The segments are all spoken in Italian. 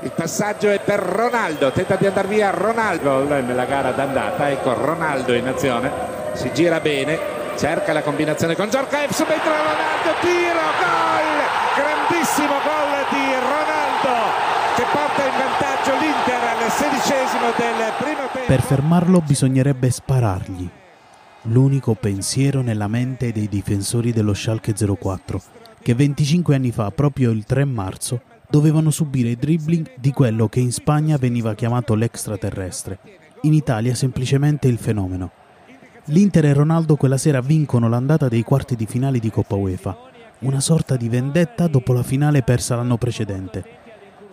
Il passaggio è per Ronaldo, tenta di andare via Ronaldo nella gara d'andata. Ecco Ronaldo in azione, si gira bene, cerca la combinazione con Giorcaev, subentra Ronaldo, tiro, gol! Grandissimo gol di Ronaldo che porta in vantaggio l'Inter al sedicesimo del primo tempo. Per fermarlo bisognerebbe sparargli. L'unico pensiero nella mente dei difensori dello Schalke 04, che 25 anni fa, proprio il 3 marzo, dovevano subire i dribbling di quello che in Spagna veniva chiamato l'extraterrestre, in Italia semplicemente il fenomeno. L'Inter e Ronaldo quella sera vincono l'andata dei quarti di finale di Coppa UEFA, una sorta di vendetta dopo la finale persa l'anno precedente.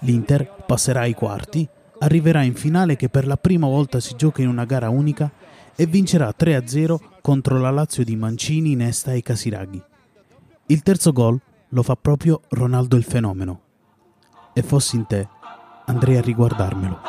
L'Inter passerà ai quarti, arriverà in finale che per la prima volta si gioca in una gara unica e vincerà 3-0 contro la Lazio di Mancini, Nesta e Casiraghi. Il terzo gol lo fa proprio Ronaldo il fenomeno e fossi in te, andrei a riguardarmelo.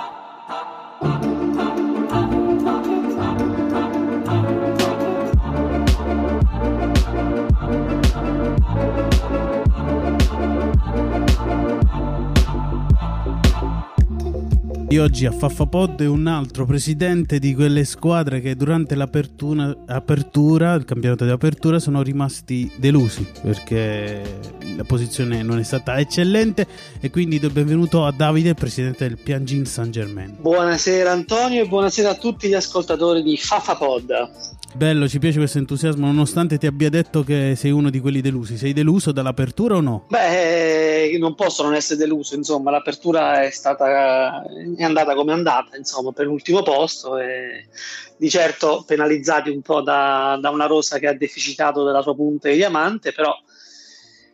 Di oggi a Faffapod è un altro presidente di quelle squadre che durante l'apertura, apertura, il campionato di apertura, sono rimasti delusi perché la posizione non è stata eccellente e quindi do il benvenuto a Davide, presidente del Piangin Saint Germain. Buonasera Antonio e buonasera a tutti gli ascoltatori di Fafapod. Bello, ci piace questo entusiasmo, nonostante ti abbia detto che sei uno di quelli delusi. Sei deluso dall'apertura o no? Beh, non posso non essere deluso, insomma, l'apertura è stata è andata come è andata, insomma, per l'ultimo posto e di certo penalizzati un po' da, da una rosa che ha deficitato della sua punta di diamante, però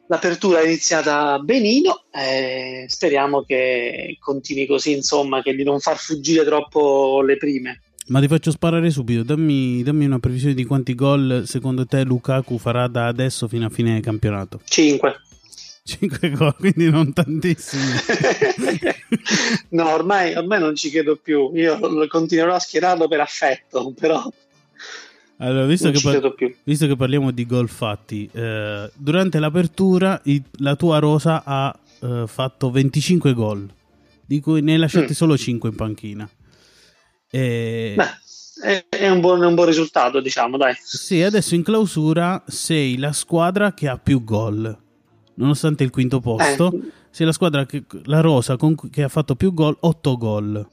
l'apertura è iniziata benino e speriamo che continui così, insomma, che di non far fuggire troppo le prime. Ma ti faccio sparare subito, dammi, dammi, una previsione di quanti gol secondo te Lukaku farà da adesso fino a fine campionato? 5. 5 gol, quindi non tantissimi. no, ormai, ormai, non ci credo più, io continuerò a schierarlo per affetto, però... Allora, visto, che, par- visto che, parliamo di gol fatti, eh, durante l'apertura i- la tua rosa ha eh, fatto 25 gol, di cui ne hai lasciati mm. solo 5 in panchina. E... Beh, è un, buon, un buon risultato, diciamo, dai. Sì, adesso in clausura sei la squadra che ha più gol, nonostante il quinto posto. Eh. Sei la squadra che, la rosa con, che ha fatto più gol, 8 gol.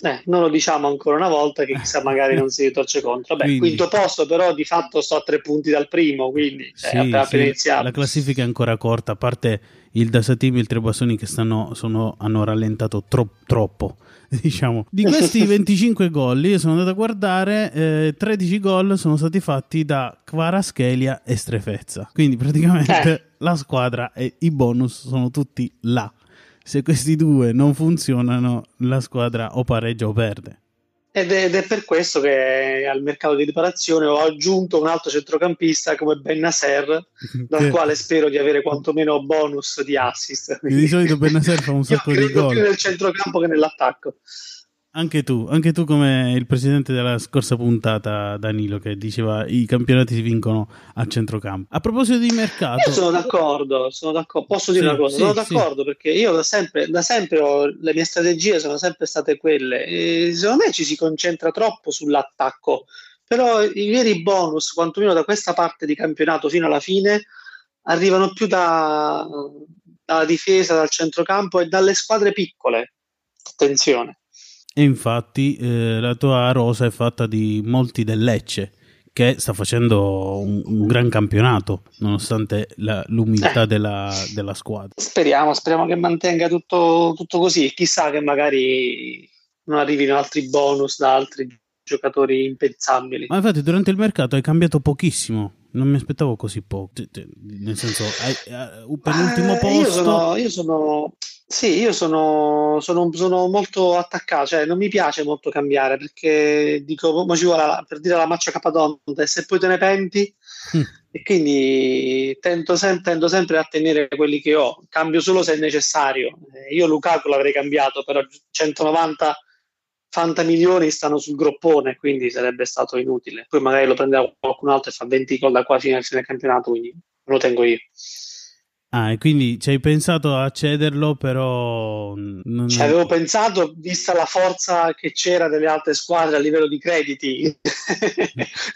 Eh, non lo diciamo ancora una volta che chissà magari non si ritorce contro. Beh, quindi, quinto posto però di fatto sto a tre punti dal primo, quindi cioè, sì, appena, sì, iniziato. La classifica è ancora corta, a parte il Dasatim e il Trebassoni che stanno, sono, hanno rallentato tro- troppo. Diciamo. Di questi 25 gol, io sono andato a guardare, eh, 13 gol sono stati fatti da Kvaraschelia e Strefezza. Quindi praticamente eh. la squadra e i bonus sono tutti là. Se questi due non funzionano, la squadra o pareggia o perde. Ed è, ed è, per questo che al mercato di riparazione ho aggiunto un altro centrocampista come Ben Nasser, dal quale spero di avere quantomeno bonus di assist. Di solito Ben Nasser fa un sacco di gol. più nel centrocampo che nell'attacco. Anche tu, anche tu come il presidente della scorsa puntata, Danilo, che diceva i campionati si vincono a centrocampo. A proposito di mercato... Io sono d'accordo, sono d'accordo. posso dire sì, una cosa? Sì, sono d'accordo sì. perché io da sempre, da sempre ho, le mie strategie sono sempre state quelle. E secondo me ci si concentra troppo sull'attacco, però i veri bonus, quantomeno da questa parte di campionato fino alla fine, arrivano più da, dalla difesa, dal centrocampo e dalle squadre piccole. Attenzione. E infatti eh, la tua rosa è fatta di molti del Lecce, che sta facendo un, un gran campionato, nonostante la, l'umiltà eh. della, della, squadra. Speriamo, speriamo che mantenga tutto, tutto così. Chissà che magari non arrivino altri bonus da altri giocatori impensabili. Ma infatti durante il mercato hai cambiato pochissimo. Non mi aspettavo così poco. Nel senso, hai, uh, penultimo eh, posto. Io sono, io sono, sì, io sono, sono, sono, molto attaccato, cioè non mi piace molto cambiare perché dico, ma ci vuole la, per dire la maccia capadonda e se poi te ne penti, mm. e quindi tendo, sem- tendo, sempre a tenere quelli che ho, cambio solo se è necessario. Eh, io Lukaku l'avrei cambiato, però 190 fanta milioni stanno sul groppone, quindi sarebbe stato inutile. Poi magari lo prendeva qualcun altro e fa 20 gol da qua fino al fine del campionato, quindi lo tengo io. Ah, e quindi ci hai pensato a cederlo, però non, non... Ci avevo pensato, vista la forza che c'era delle altre squadre a livello di crediti,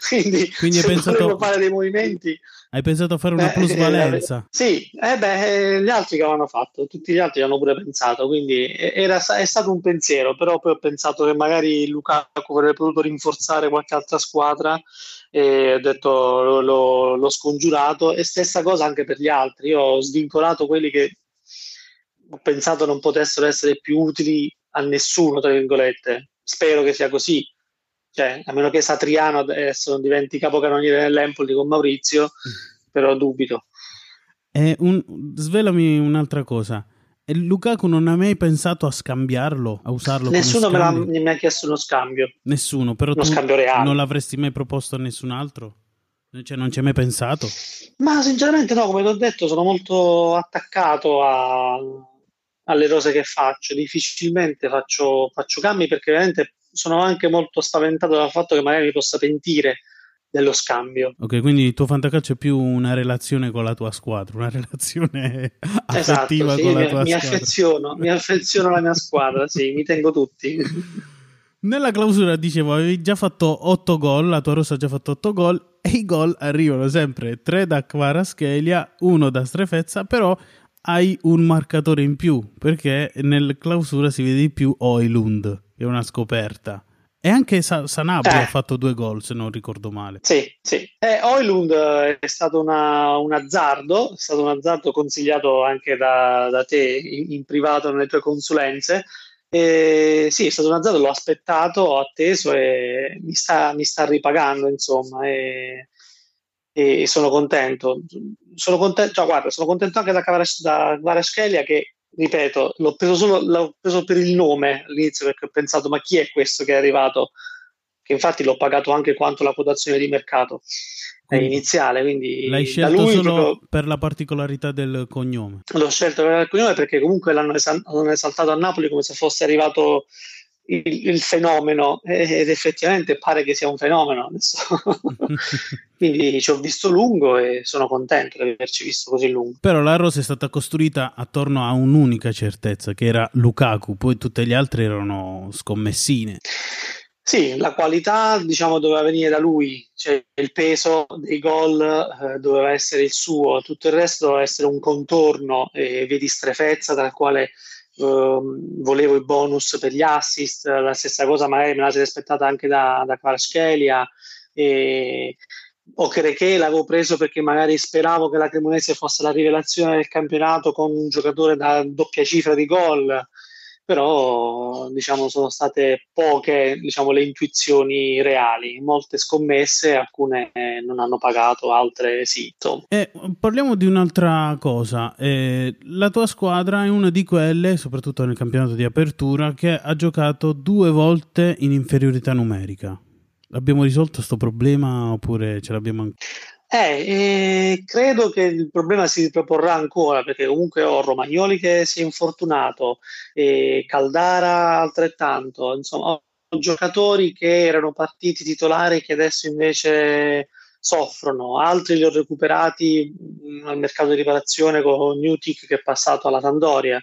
quindi, Quindi se pensato- fare dei movimenti... Hai pensato a fare una eh, plusvalenza? eh, sì, eh beh, eh, gli altri che avevano fatto, tutti gli altri hanno pure pensato, quindi era, è stato un pensiero, però poi ho pensato che magari Lukaku avrebbe potuto rinforzare qualche altra squadra e ho detto lo- lo- l'ho scongiurato e stessa cosa anche per gli altri, io ho svincolato quelli che ho pensato non potessero essere più utili a nessuno, tra virgolette. Spero che sia così. Cioè, a meno che Satriano adesso non diventi capocannoniere nell'Empoli con Maurizio, però dubito. Un- Svelami un'altra cosa. E Lukaku non ha mai pensato a scambiarlo, a usarlo Nessuno me l'ha, scambio? mi ha chiesto uno scambio, Nessuno, però uno scambio reale. non l'avresti mai proposto a nessun altro? Cioè, non ci hai mai pensato? Ma sinceramente no, come ti ho detto, sono molto attaccato a- alle cose che faccio. Difficilmente faccio, faccio cambi perché veramente sono anche molto spaventato dal fatto che magari mi possa pentire dello scambio. Ok, quindi il tuo fantacalcio è più una relazione con la tua squadra, una relazione Esatto, affettiva sì, con la mi, tua mi squadra. affeziono, mi affeziono alla mia squadra, sì, mi tengo tutti. Nella clausura dicevo, avevi già fatto 8 gol, la tua rossa ha già fatto 8 gol e i gol arrivano sempre 3 da Kvaratskhelia, 1 da Strefezza, però hai un marcatore in più, perché nel clausura si vede di più Oilund, è una scoperta. E anche Sa- Sanabria Eh. ha fatto due gol, se non ricordo male. Sì, sì. Eh, Oilund eh, è stato una- un azzardo, è stato un azzardo consigliato anche da, da te in, in privato nelle tue consulenze. E sì, è stato un azzardo, l'ho aspettato, ho atteso e mi sta, mi sta ripagando, insomma, e, e sono contento. Sono contento, cioè, guarda, sono contento anche da, Kvaras- da Kvaratskhelia che, ripeto, l'ho preso solo l'ho preso per il nome all'inizio perché ho pensato, ma chi è questo che è arrivato? Che infatti l'ho pagato anche quanto la quotazione di mercato Quindi iniziale, quindi L'hai scelto solo proprio- per la particolarità del cognome. L'ho scelto per il cognome perché comunque l'hanno esaltato a Napoli come se fosse arrivato il, il fenomeno eh, ed effettivamente pare che sia un fenomeno adesso. Quindi ci ho visto lungo e sono contento di averci visto così lungo. Però la rosa è stata costruita attorno a un'unica certezza, che era Lukaku, poi tutte le altre erano scommessine. Sì, la qualità diciamo doveva venire da lui, cioè il peso dei gol eh, doveva essere il suo, tutto il resto doveva essere un contorno, e vedi strefezza dal quale ehm, volevo i bonus per gli assist, la stessa cosa magari me la sarei aspettata anche da, da Kvaratskhelia, e Okereke l'avevo preso perché magari speravo che la Cremonese fosse la rivelazione del campionato con un giocatore da doppia cifra di gol, però diciamo sono state poche diciamo, le intuizioni reali, molte scommesse, alcune eh, non hanno pagato, altre sì. Insomma. E parliamo di un'altra cosa. Eh, la tua squadra è una di quelle, soprattutto nel campionato di apertura, che ha giocato due volte in inferiorità numerica. Abbiamo risolto questo problema oppure ce l'abbiamo ancora? Eh, eh, credo che il problema si riproporrà ancora perché comunque ho Romagnoli che si è infortunato, e Caldara altrettanto, insomma, ho giocatori che erano partiti titolari che adesso invece soffrono, altri li ho recuperati mh, al mercato di riparazione con Newtic che è passato alla Sandoria.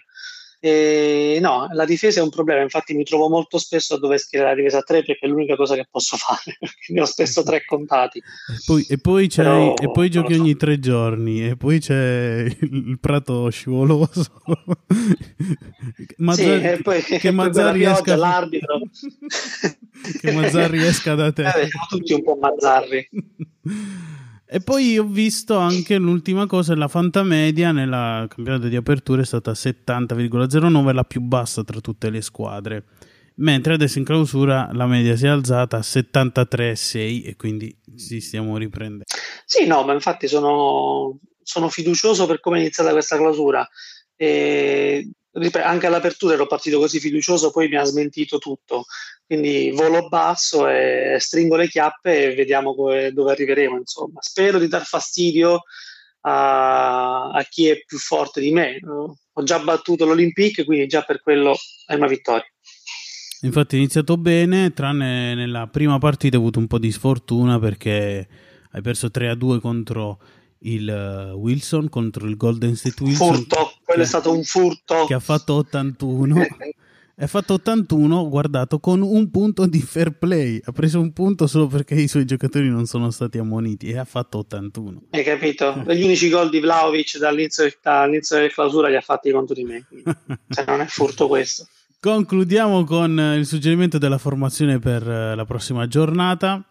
E no, la difesa è un problema, infatti mi trovo molto spesso a dover schierare la difesa a 3 perché è l'unica cosa che posso fare, ne ho spesso tre contati. E poi, e poi, Però, e poi giochi so. ogni tre giorni, e poi c'è il prato scivoloso. Mazzarri- Sì, e poi che poi Mazzarri quella esca pioggia, l'arbitro. che Mazzarri esca da te. Eh, siamo tutti un po' Mazzarri. E poi ho visto anche l'ultima cosa, la fantamedia nel campionato di apertura è stata 70,09, la più bassa tra tutte le squadre. Mentre adesso in clausura la media si è alzata a 73,6 e quindi ci stiamo riprendendo. Sì, no, ma infatti sono, sono fiducioso per come è iniziata questa clausura. E, anche all'apertura ero partito così fiducioso, poi mi ha smentito tutto. Quindi volo basso e stringo le chiappe e vediamo come- dove arriveremo. Insomma, spero di dar fastidio a, a chi è più forte di me. Ho già battuto l'Olympique, quindi già per quello è una vittoria. Infatti è iniziato bene, tranne nella prima partita hai avuto un po' di sfortuna perché hai perso 3-2 contro il eh, Wilson, contro il Golden State Wilson. Furto, quello è stato un furto. che ha fatto 81 è fatto 81, guardato, con un punto di fair play. Ha preso un punto solo perché i suoi giocatori non sono stati ammoniti e ha fatto 81. Hai capito? Gli unici gol di Vlaovic dall'inizio, dall'inizio della clausura li ha fatti contro di me. Cioè, non è furto questo. Concludiamo con il suggerimento della formazione per eh, la prossima giornata.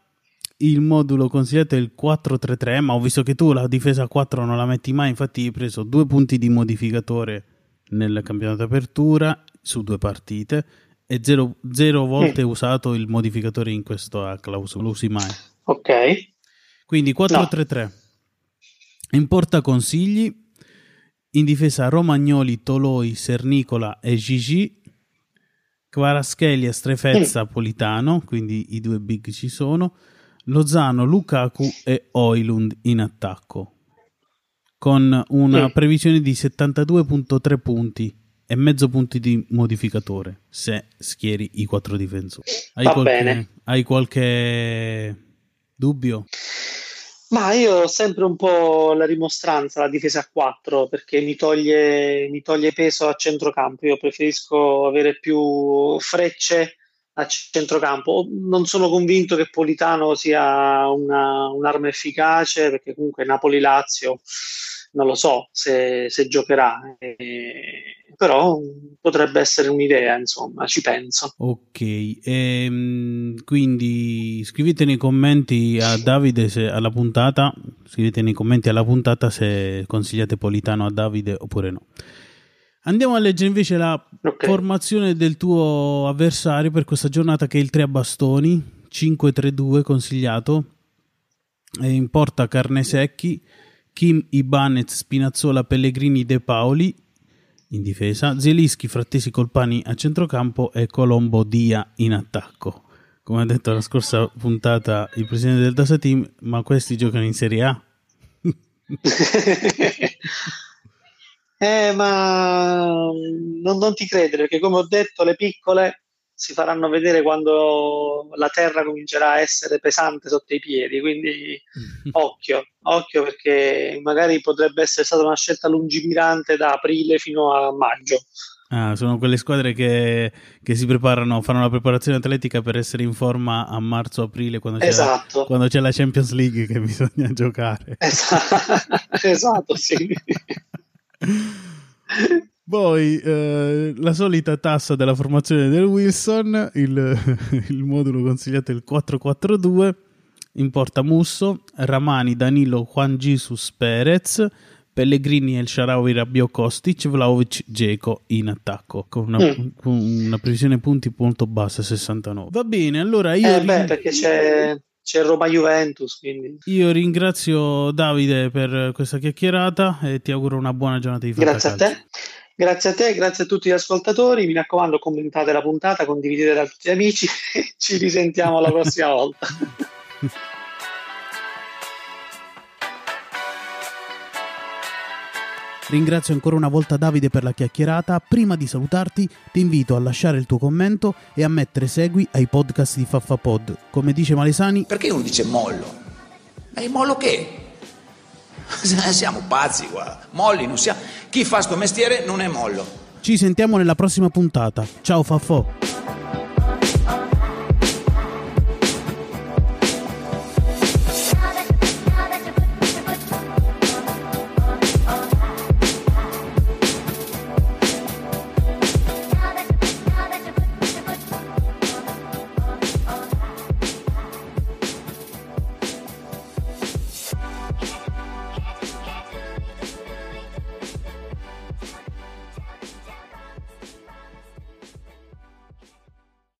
Il modulo consigliato è il 4-3-3, ma ho visto che tu la difesa 4 non la metti mai, infatti hai preso due punti di modificatore nel campionato d'apertura su due partite e zero, zero volte mm. usato il modificatore in questa clausola, lo usi mai. Ok. Quindi 4-3-3. No. In porta consigli, in difesa Romagnoli, Toloi, Sernicola e Gigi, Kvaraschelia, Strefezza, mm. Politano, quindi i due big ci sono, Lozano, Lukaku e Oilund in attacco, con una previsione di 72.3 punti e mezzo punti di modificatore se schieri i quattro difensori. Hai, Va qualche, bene. hai qualche dubbio? Ma io ho sempre un po' la rimostranza, la difesa a 4, perché mi toglie, mi toglie peso a centrocampo. Io preferisco avere più frecce a centrocampo. Non sono convinto che Politano sia una, un'arma efficace, perché comunque Napoli-Lazio non lo so se, se giocherà, eh, però potrebbe essere un'idea, insomma, ci penso. Ok, ehm, quindi scrivete nei commenti a Davide se, alla puntata, scrivete nei commenti alla puntata se consigliate Politano a Davide oppure no. Andiamo a leggere invece la okay. formazione del tuo avversario per questa giornata che è il 3 a bastoni, 5-3-2 consigliato, e in porta Carnesecchi, Kim Ibanez, Spinazzola, Pellegrini, De Paoli in difesa, Zielischi, Frattesi, Colpani a centrocampo e Colombo Dia in attacco. Come ha detto la scorsa puntata il presidente del Dasa Team, ma questi giocano in Serie A? eh, ma non, non ti credere, perché come ho detto, le piccole si faranno vedere quando la terra comincerà a essere pesante sotto i piedi, quindi occhio, occhio perché magari potrebbe essere stata una scelta lungimirante da aprile fino a maggio. Ah, sono quelle squadre che, che, si preparano, fanno la preparazione atletica per essere in forma a marzo-aprile quando, esatto. quando, c'è la Champions League che bisogna giocare. Esatto, esatto sì. Poi eh, la solita tassa della formazione del Wilson, il, il modulo consigliato è il 4-4-2, in porta Musso, Ramani, Danilo, Juan Jesus Perez, Pellegrini, El Sharawi, Rabbio Kostic, Vlaovic, Geco in attacco con una, mm. una, previsione punti molto bassa, 69. Va bene, allora io... Eh beh, perché c'è c'è Roma Juventus. Quindi. Io ringrazio Davide per questa chiacchierata e ti auguro una buona giornata di Grazie a te. Grazie a te, grazie a tutti gli ascoltatori. Mi raccomando, commentate la puntata, condividetela a tutti gli amici ci risentiamo la prossima volta. Ringrazio ancora una volta Davide per la chiacchierata. Prima di salutarti, ti invito a lasciare il tuo commento e a mettere segui ai podcast di Faffapod. Come dice Malesani, perché uno dice mollo? Ma il mollo che? Siamo pazzi qua. Molli non siamo. Chi fa sto mestiere non è mollo. Ci sentiamo nella prossima puntata. Ciao Faffò.